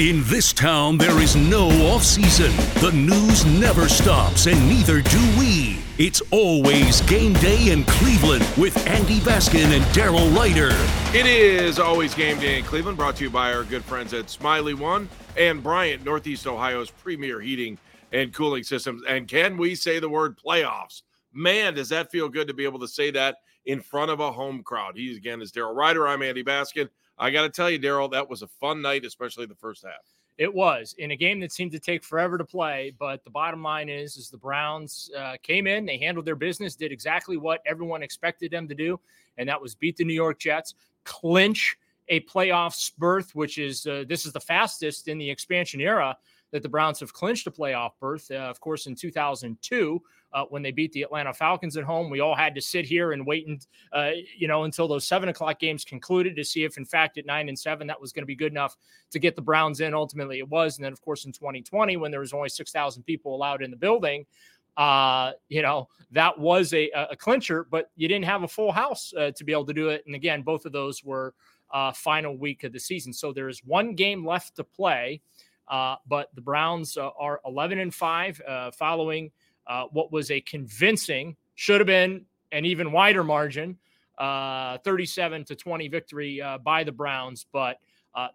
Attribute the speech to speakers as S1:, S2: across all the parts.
S1: In this town, there is no off season. The news never stops, and neither do we. It's always game day in Cleveland with Andy Baskin and Daryl Ruiter.
S2: It is always game day in Cleveland, brought to you by our good friends at Smiley One and Bryant, Northeast Ohio's premier heating and cooling systems. And can we say the word playoffs? Man, does that feel good to be able to say that in front of a home crowd. He again is Daryl Ruiter. I'm Andy Baskin. I got to tell you, Daryl, that was a fun night, especially the first half.
S3: It was in a game that seemed to take forever to play, but the bottom line is, is the Browns uh, came in, they handled their business, did exactly what everyone expected them to do, and that was beat the New York Jets, clinch a playoff berth, which is uh, this is the fastest in the expansion era that the Browns have clinched a playoff berth. Uh, of course, in 2002, uh, when they beat the Atlanta Falcons at home, we all had to sit here and wait and uh, you know until those seven o'clock games concluded to see if, in fact, at nine and seven, that was going to be good enough to get the Browns in. Ultimately, it was. And then, of course, in 2020, when there was only 6,000 people allowed in the building. Uh, you know, that was a, a clincher, but you didn't have a full house uh, to be able to do it. And again, both of those were uh, final week of the season. So there is one game left to play. Uh, but the Browns uh, are 11 and 5 uh, following uh, what was a convincing, should have been an even wider margin, uh, 37 to 20 victory uh, by the Browns. But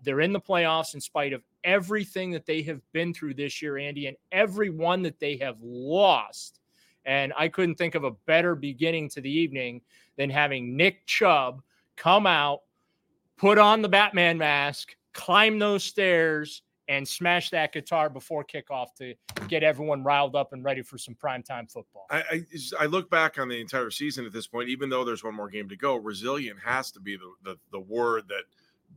S3: they're in the playoffs in spite of everything that they have been through this year, Andy, and every one that they have lost. And I couldn't think of a better beginning to the evening than having Nick Chubb come out, put on the Batman mask, climb those stairs, and smash that guitar before kickoff to get everyone riled up and ready for some primetime football.
S2: I, I, I look back on the entire season at this point, even though there's one more game to go, resilient has to be the, the, the word that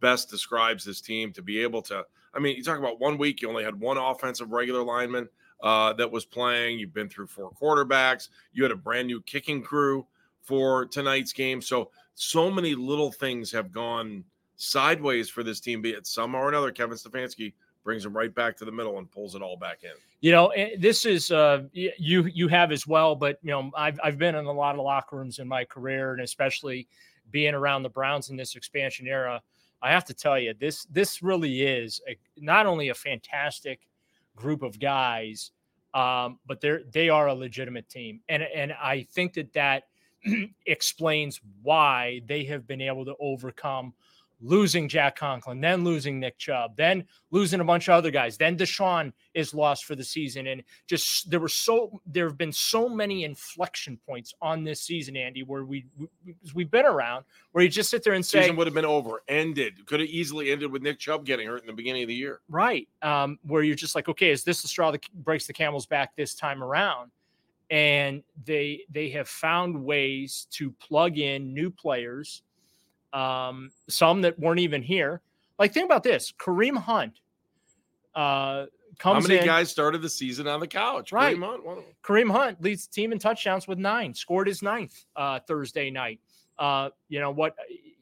S2: best describes this team to be able to. I mean, you talk about one week, you only had one offensive regular lineman uh, that was playing. You've been through four quarterbacks. You had a brand new kicking crew for tonight's game. So, so many little things have gone sideways for this team, be it some or another. Kevin Stefanski brings them right back to the middle and pulls it all back in.
S3: You know, eh, this is uh, you you have as well, but you know, I've I've been in a lot of locker rooms in my career, and especially being around the Browns in this expansion era. I have to tell you, this this really is a, not only a fantastic group of guys, um, but they're they are a legitimate team, and and I think that that explains why they have been able to overcome losing Jack Conklin, then losing Nick Chubb, then losing a bunch of other guys. Then Deshaun is lost for the season. And just there were so there have been so many inflection points on this season, Andy, where we, we have been around where you just sit there and say
S2: season would have been over, ended. Could have easily ended with Nick Chubb getting hurt in the beginning of the year.
S3: Right. Um, where you're just like, okay, is this the straw that breaks the camel's back this time around? And they they have found ways to plug in new players um, some that weren't even here. Like, think about this Kareem Hunt uh, comes
S2: How many
S3: in,
S2: guys started the season on the couch?
S3: Right.
S2: Kareem Hunt, one of them.
S3: Kareem Hunt leads the team in touchdowns with nine, scored his ninth uh, Thursday night. Uh, you know what?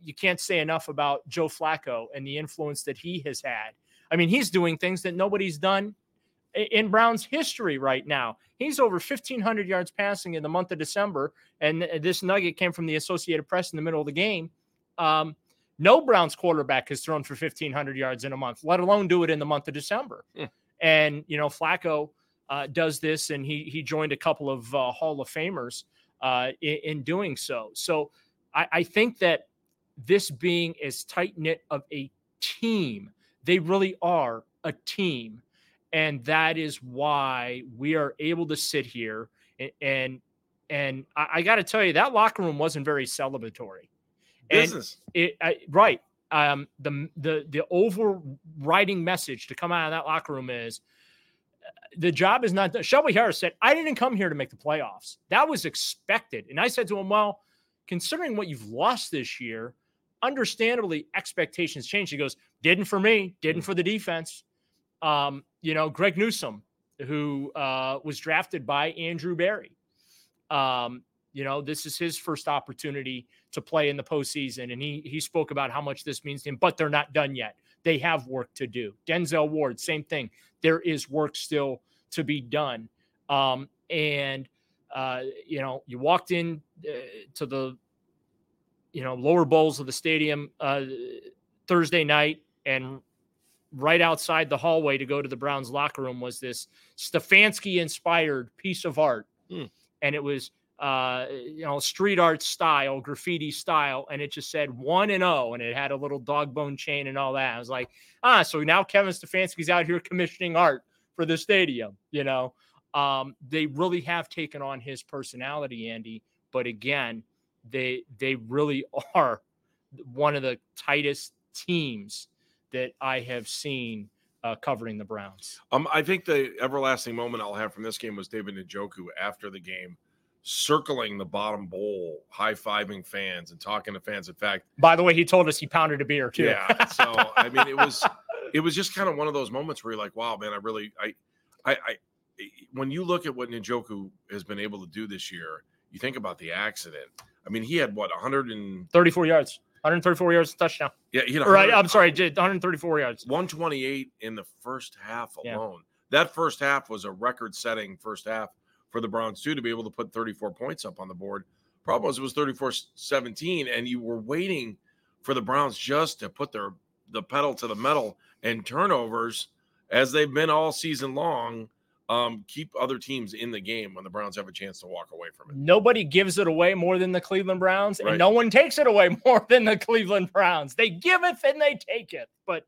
S3: You can't say enough about Joe Flacco and the influence that he has had. I mean, he's doing things that nobody's done in Browns history right now. He's over 1,500 yards passing in the month of December. And this nugget came from the Associated Press in the middle of the game. Um, no Browns quarterback has thrown for 1,500 yards in a month, let alone do it in the month of December. Hmm. And, you know, Flacco uh, does this, and he, he joined a couple of uh, Hall of Famers uh, in, in, doing so. So I, I think that this being as tight knit of a team, they really are a team and that is why we are able to sit here and and, and I, I got to tell you that locker room wasn't very celebratory.
S2: Business,
S3: it, I, right? Um, the the the overriding message to come out of that locker room is uh, the job is not done. Shelby Harris said, "I didn't come here to make the playoffs. That was expected." And I said to him, "Well, considering what you've lost this year." Understandably, expectations change. He goes, didn't for me, didn't mm. for the defense. Um, you know, Greg Newsom, who uh, was drafted by Andrew Berry. Um, you know, this is his first opportunity to play in the postseason, and he he spoke about how much this means to him. But they're not done yet; they have work to do. Denzel Ward, same thing. There is work still to be done. Um, and uh, you know, you walked in uh, to the you know lower bowls of the stadium uh, Thursday night, and right outside the hallway to go to the Browns locker room was this Stefanski inspired piece of art. Hmm. And it was, uh, you know, street art style, graffiti style. And it just said one and oh, and it had a little dog bone chain and all that. I was like, ah, so now Kevin Stefanski's out here commissioning art for the stadium, you know. Um, they really have taken on his personality, Andy. But again, they they really are one of the tightest teams that I have seen uh, covering the Browns.
S2: Um, I think the everlasting moment I'll have from this game was David Njoku after the game, circling the bottom bowl, high fiving fans and talking to fans. In fact,
S3: by the way, he told us he pounded a beer too.
S2: Yeah. So I mean, it was it was just kind of one of those moments where you're like, wow, man, I really I I, I eh, when you look at what Njoku has been able to do this year, you think about the accident. I mean, he had what 134
S3: yards. 134 yards touchdown.
S2: Yeah, you know,
S3: right. I'm sorry, 134 yards.
S2: 128 in the first half alone. Yeah. That first half was a record-setting first half for the Browns too to be able to put 34 points up on the board. Problem was it was 34-17, and you were waiting for the Browns just to put their the pedal to the metal and turnovers as they've been all season long um, keep other teams in the game when the Browns have a chance to walk away from it.
S3: Nobody gives it away more than the Cleveland Browns, right. and no one takes it away more than the Cleveland Browns. They give it and they take it. But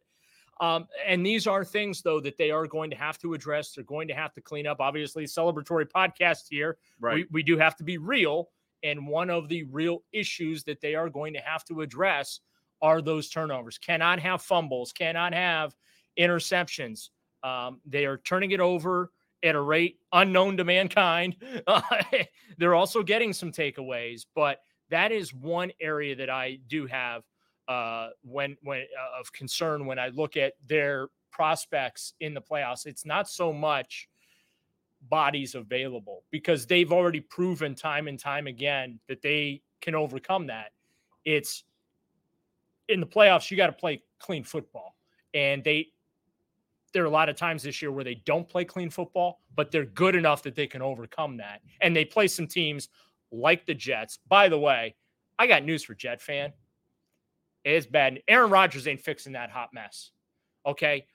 S3: um, and these are things though that they are going to have to address. They're going to have to clean up. Obviously, celebratory podcast here.
S2: Right.
S3: We, we do have to be real. And one of the real issues that they are going to have to address are those turnovers. Cannot have fumbles, cannot have interceptions. Um, they are turning it over at a rate unknown to mankind. Uh, they're also getting some takeaways, but that is one area that I do have uh, when when uh, of concern when I look at their prospects in the playoffs. It's not so much bodies available because they've already proven time and time again that they can overcome that. It's in the playoffs, you got to play clean football. And they there are a lot of times this year where they don't play clean football, but they're good enough that they can overcome that. And they play some teams like the Jets. By the way, I got news for Jet fan. It's bad. Aaron Rodgers ain't fixing that hot mess. Okay.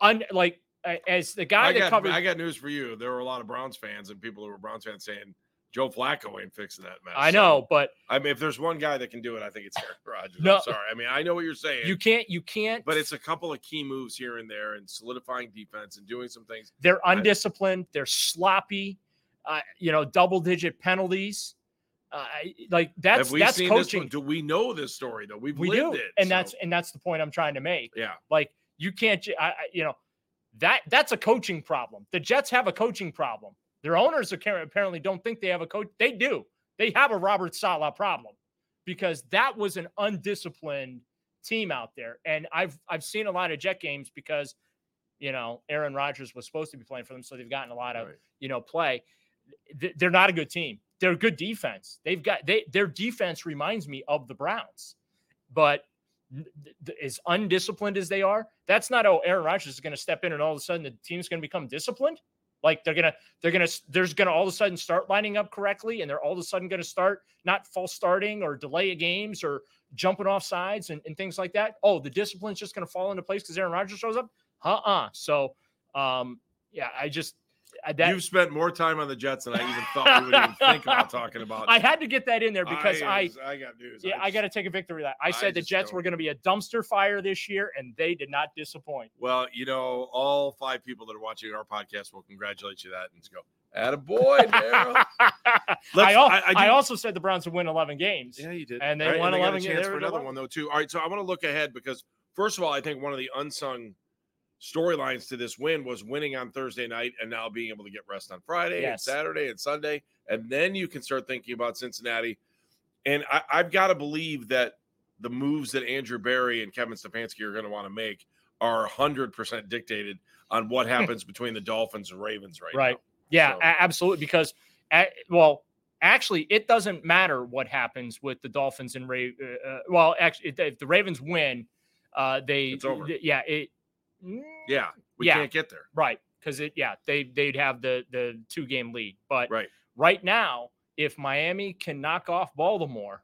S3: Un- like as the guy
S2: I
S3: that
S2: got,
S3: covered
S2: I got news for you. There were a lot of Browns fans and people who were Browns fans saying Joe Flacco ain't fixing that mess.
S3: I know, so, but
S2: I mean, if there's one guy that can do it, I think it's Aaron Rodgers. No, I'm sorry. I mean, I know what you're saying.
S3: You can't, you can't.
S2: But it's a couple of key moves here and there, and solidifying defense and doing some things.
S3: They're undisciplined. They're sloppy. Uh, you know, double digit penalties. Uh, like that's that's coaching.
S2: Do we know this story though? We've
S3: we
S2: lived
S3: do.
S2: it,
S3: and so. that's and that's the point I'm trying to make.
S2: Yeah,
S3: like you can't. I, you know, that that's a coaching problem. The Jets have a coaching problem. Their owners apparently don't think they have a coach. They do. They have a Robert Saleh problem because that was an undisciplined team out there. And I've I've seen a lot of Jet games because you know Aaron Rodgers was supposed to be playing for them, so they've gotten a lot of right. you know play. They're not a good team. They're good defense. They've got they their defense reminds me of the Browns, but as undisciplined as they are, that's not oh Aaron Rodgers is going to step in and all of a sudden the team's going to become disciplined. Like they're gonna they're gonna there's gonna all of a sudden start lining up correctly, and they're all of a sudden going to start not false starting or delay of games or jumping off sides and, and things like that. Oh, the discipline's just going to fall into place because Aaron Rodgers shows up. Uh uh So um, yeah, I just Uh, that,
S2: You've spent more time on the Jets than I even thought we would even think about talking about.
S3: I had to get that in there because I
S2: I, I got news.
S3: yeah I, got to take a victory that I
S2: I
S3: said the Jets were going to be a dumpster fire this year and they did not disappoint.
S2: Well, you know, all five people that are watching our podcast will congratulate you that and go, "Atta boy, Daryl."
S3: I,
S2: I- I
S3: I also said the Browns would win 11 games.
S2: Yeah, you did.
S3: And they
S2: Right,
S3: won
S2: got
S3: 11
S2: a
S3: games.
S2: chance for another
S3: 11.
S2: one though too. All right, so I want to look ahead because first of all, I think one of the unsung storylines to this win was winning on Thursday night and now being able to get rest on Friday and Saturday and Sunday, and then you can start thinking about Cincinnati. And I, I've got to believe that the moves that Andrew Berry and Kevin Stefanski are going to want to make are 100% dictated on what happens between the Dolphins and Ravens right,
S3: Right.
S2: now.
S3: Yeah,
S2: So-
S3: absolutely. Because, a- well, actually, it doesn't matter what happens with the Dolphins and Ravens. Uh, uh, well, actually, if- the Ravens win, uh, they.
S2: It's over.
S3: th- Yeah. It.
S2: Yeah, we
S3: Yeah.
S2: can't get there.
S3: Right. Because it. Yeah. They they'd have the the two game lead, but
S2: Right.
S3: right now, if Miami can knock off Baltimore,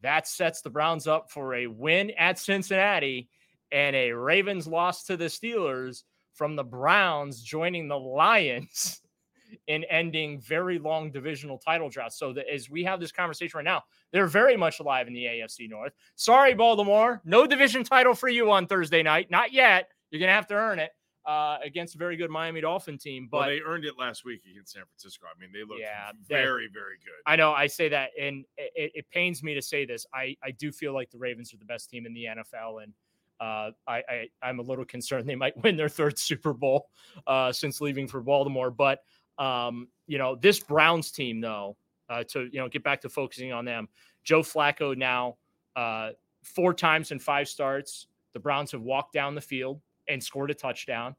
S3: that sets the Browns up for a win at Cincinnati and a Ravens loss to the Steelers from the Browns joining the Lions in ending very long divisional title droughts. So that as we have this conversation right now, they're very much alive in the AFC North. Sorry, Baltimore, no division title for you on Thursday night. Not yet. You're gonna have to earn it uh, against a very good Miami Dolphin team. But
S2: well, they earned it last week against San Francisco. I mean, they looked
S3: Yeah,
S2: very, very good.
S3: I know I say that, and it, it pains me to say this. I, I do feel like the Ravens are the best team in the NFL, and uh, I, I I'm a little concerned they might win their third Super Bowl uh, since leaving for Baltimore. But um, you know, this Browns team, though, uh, to you know get back to focusing on them. Joe Flacco now uh, four times in five starts. The Browns have walked down the field and scored a touchdown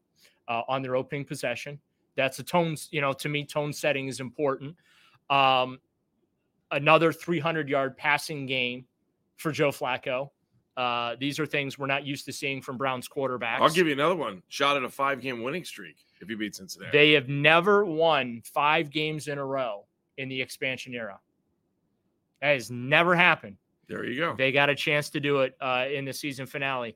S3: uh, on their opening possession. That's a tone, you know, to me, tone setting is important. Um, another 300 yard passing game for Joe Flacco. Uh, these are things we're not used to seeing from Browns quarterbacks.
S2: I'll give you another one. Shot at a five game winning streak if you beat Cincinnati.
S3: They have never won five games in a row in the expansion era. That has never happened.
S2: there you go.
S3: They got a chance to do it uh, in the season finale.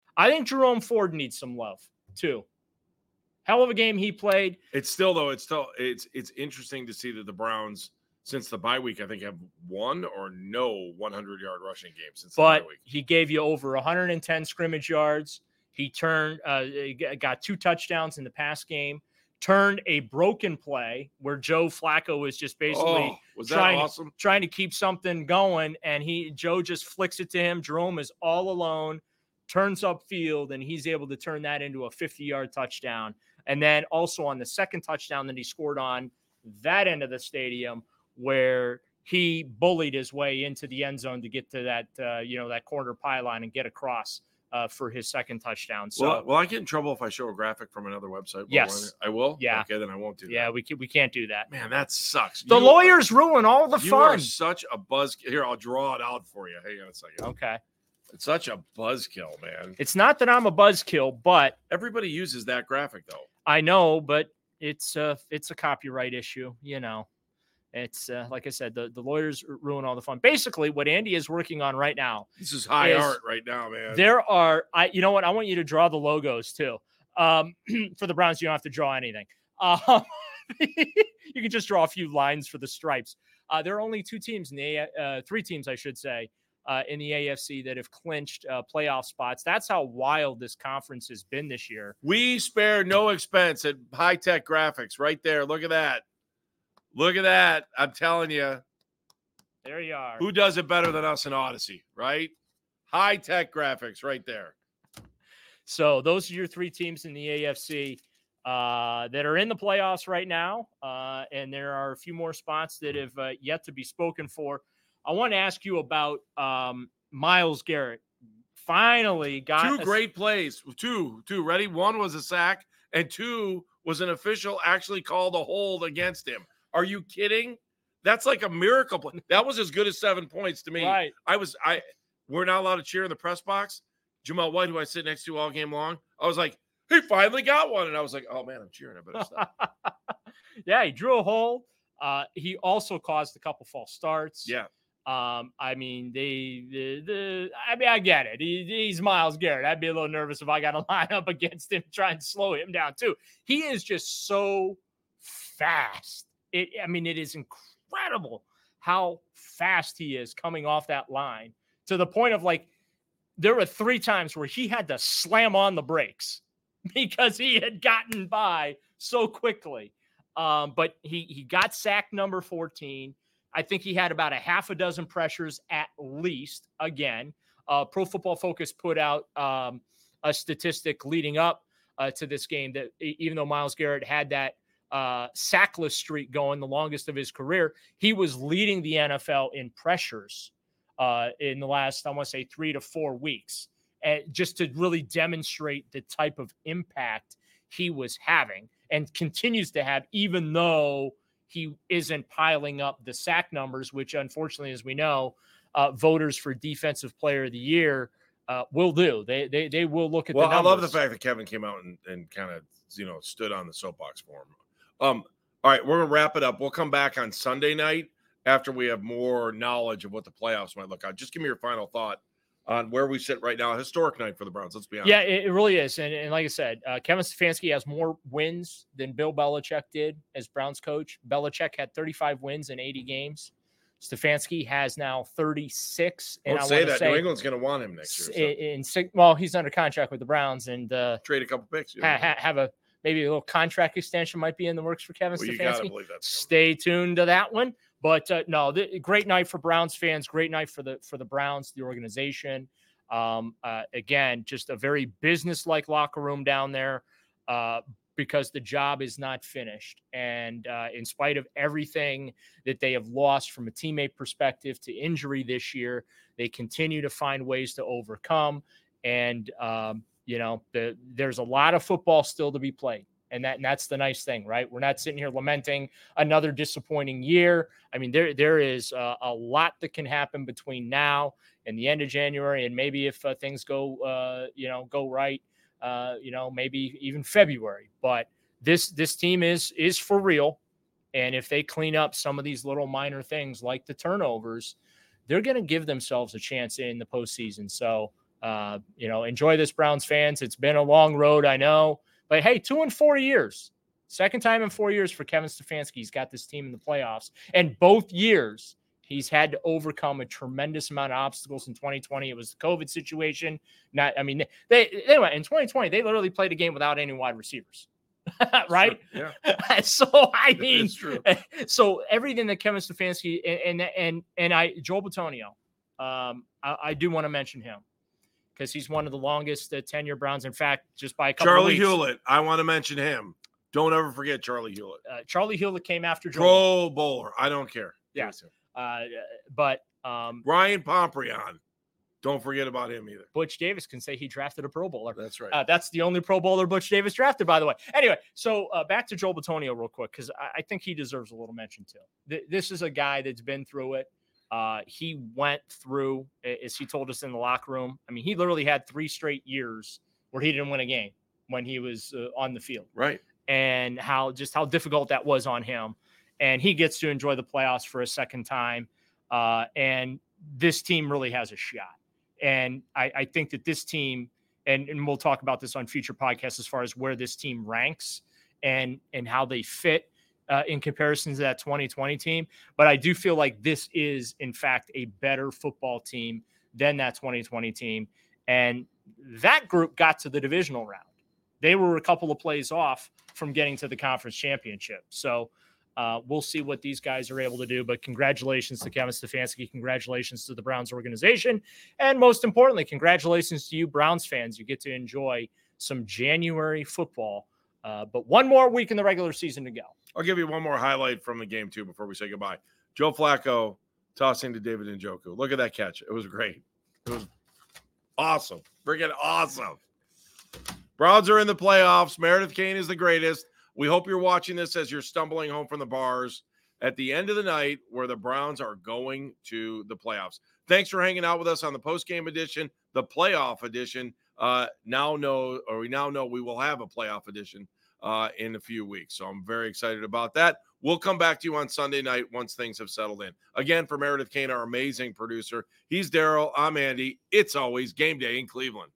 S3: I think Jerome Ford needs some love too. Hell of a game he played.
S2: It's still though. It's still it's it's interesting to see that the Browns since the bye week I think have one or no 100 yard rushing game since the
S3: but
S2: bye week.
S3: he gave you over 110 scrimmage yards. He turned, uh, got two touchdowns in the pass game. Turned a broken play where Joe Flacco was just basically
S2: oh, was
S3: trying,
S2: awesome?
S3: trying to keep something going, and he Joe just flicks it to him. Jerome is all alone, turns upfield, and he's able to turn that into a 50 yard touchdown. And then also on the second touchdown that he scored on that end of the stadium, where he bullied his way into the end zone to get to that uh, you know that corner pylon and get across uh, for his second touchdown. So
S2: well, will I get in trouble if I show a graphic from another website?
S3: Yes.
S2: I will.
S3: Yeah.
S2: Okay, then I won't do
S3: yeah,
S2: that.
S3: we can, we can't do that.
S2: Man, that sucks.
S3: The
S2: You-
S3: lawyers ruin all the
S2: You are
S3: fun.
S2: such a buzz. Here, I'll draw it out for you. Hang on a second.
S3: Okay,
S2: It's such a buzzkill, man.
S3: it's not that I'm a buzzkill, but
S2: Everybody uses that graphic though.
S3: I know, but it's a it's a copyright issue. You know, it's uh, like I said, the the lawyers ruin all the fun. Basically, what Andy is working on right now
S2: This is high
S3: Is-
S2: art right now, man.
S3: There are, I, you know what? I want you to draw the logos too. Um, for the Browns, you don't have to draw anything. Um, you can just draw a few lines for the stripes. Uh, there are only two teams in the, uh, three teams, I should say, uh, in the AFC that have clinched uh, playoff spots. That's how wild this conference has been this year.
S2: We spare no expense at high tech graphics right there. Look at that. Look at that. I'm telling you,
S3: There you are.
S2: who does it better than us in Audacy, right? High tech graphics right there.
S3: So those are your three teams in the AFC uh, that are in the playoffs right now, uh, and there are a few more spots that have uh, yet to be spoken for. I want to ask you about um, Myles Garrett. Finally, got
S2: two
S3: a-
S2: great plays. Two, two. Ready? One was a sack, and two was an official actually called a hold against him. Are you kidding? That's like a miracle play. That was as good as seven points to me.
S3: Right.
S2: I was I we're not allowed to cheer in the press box. Jamal White, who I sit next to all game long, I was like, he finally got one. And I was like, oh man, I'm cheering. I better stop.
S3: yeah, he drew a hole. Uh, he also caused a couple false starts.
S2: yeah.
S3: Um, I mean, they, the, the, I mean, I get it. He, he's Myles Garrett. I'd be a little nervous if I got to line up against him, try and slow him down too. He is just so fast. It, I mean, it is incredible how fast he is coming off that line to the point of like, there were three times where he had to slam on the brakes because he had gotten by so quickly. Um, but he he got sack number 14. I think he had about a half a dozen pressures at least. Again, uh, Pro Football Focus put out um, a statistic leading up uh, to this game that even though Myles Garrett had that uh, sackless streak going, the longest of his career, he was leading the NFL in pressures uh, in the last, I want to say, three to four weeks, and just to really demonstrate the type of impact he was having and continues to have, even though he isn't piling up the sack numbers, which unfortunately, as we know, uh, voters for Defensive Player of the Year uh, will do. They, they they will look at. The Well,
S2: I love the fact that Kevin came out and, and kind of you know stood on the soapbox for him. Um, all right, we're gonna wrap it up. We'll come back on Sunday night after we have more knowledge of what the playoffs might look like. Just give me your final thought on where we sit right now. A Historic night for the Browns. Let's be honest.
S3: Yeah, it, it really is. And, and like I said, uh, Kevin Stefanski has more wins than Bill Belichick did as Browns coach. Belichick had 35 wins in 80 games. Stefanski has now 36. And
S2: Don't
S3: I
S2: say that.
S3: say
S2: New England's gonna want him next year.
S3: in,
S2: So.
S3: in six, well, he's under contract with the Browns and uh,
S2: Trade a couple picks.
S3: ha, ha, have a maybe a little contract extension might be in the works for Kevin
S2: Well,
S3: Stefanski. Stay tuned to that one. But uh, no, the, great night for Browns fans. Great night for the for the Browns, the organization. Um, uh, again, just a very business-like locker room down there uh, because the job is not finished. And uh, in spite of everything that they have lost from a teammate perspective to injury this year, they continue to find ways to overcome. And um, you know, the, there's a lot of football still to be played. And that and that's the nice thing, right? We're not sitting here lamenting another disappointing year. I mean, there there is a lot that can happen between now and the end of January, and maybe if uh, things go, uh, you know, go right, uh, you know, maybe even February. But this this team is is for real, and if they clean up some of these little minor things like the turnovers, they're going to give themselves a chance in the postseason. So, uh, you know, enjoy this, Browns fans. It's been a long road, I know, but hey, two and four years. Second time in four years for Kevin Stefanski. He's got this team in the playoffs. And both years, he's had to overcome a tremendous amount of obstacles in 2020. It was the COVID situation. Not, I mean, they anyway, in 2020, they literally played a game without any wide receivers. right?
S2: Yeah.
S3: so I mean, so everything that Kevin Stefanski and and and, and I Joel Bitonio, um, I, I do want to mention him because he's one of the longest uh, tenure Browns. In fact, just by a couple of Charley
S2: Hughlett. I want to mention him. Don't ever forget Charley Hughlett.
S3: uh, Charley Hughlett came after Joel.
S2: Pro Bowler. I don't care.
S3: Yeah.
S2: Give it to him.
S3: Uh, but um,
S2: Ryan Pontbriand. Don't forget about him either.
S3: Butch Davis can say he drafted a Pro Bowler.
S2: That's right.
S3: Uh, that's the only Pro Bowler Butch Davis drafted, by the way. Anyway, so uh, back to Joel Bitonio real quick because I, I think he deserves a little mention too. Th- this is a guy that's been through it. Uh, he went through, as he told us in the locker room. I mean, he literally had three straight years where he didn't win a game when he was uh, on the field,
S2: right.
S3: and how just how difficult that was on him. And he gets to enjoy the playoffs for a second time. Uh, and this team really has a shot. And I, I think that this team, and, and we'll talk about this on future podcasts as far as where this team ranks and and how they fit uh, in comparison to that 2020 team. But I do feel like this is, in fact, a better football team than that 2020 team. And that group got to the divisional round. They were a couple of plays off from getting to the conference championship. So Uh, we'll see what these guys are able to do. But congratulations to Kevin Stefanski. Congratulations to the Browns organization. And most importantly, congratulations to you, Browns fans. You get to enjoy some January football. Uh, but one more week in the regular season to go.
S2: I'll give you one more highlight from the game, too, before we say goodbye. Joe Flacco tossing to David and Njoku. Look at that catch. It was great. It was awesome. Freaking awesome. Browns are in the playoffs. Meredith Kane is the greatest. We hope you're watching this as you're stumbling home from the bars at the end of the night where the Browns are going to the playoffs. Thanks for hanging out with us on the post game edition, the playoff edition. Uh, now know, or we now know we will have a playoff edition uh, in a few weeks. So I'm very excited about that. We'll come back to you on Sunday night once things have settled in. Again, for Meredith Kane, our amazing producer, he's Daryl. I'm Andy. It's always game day in Cleveland.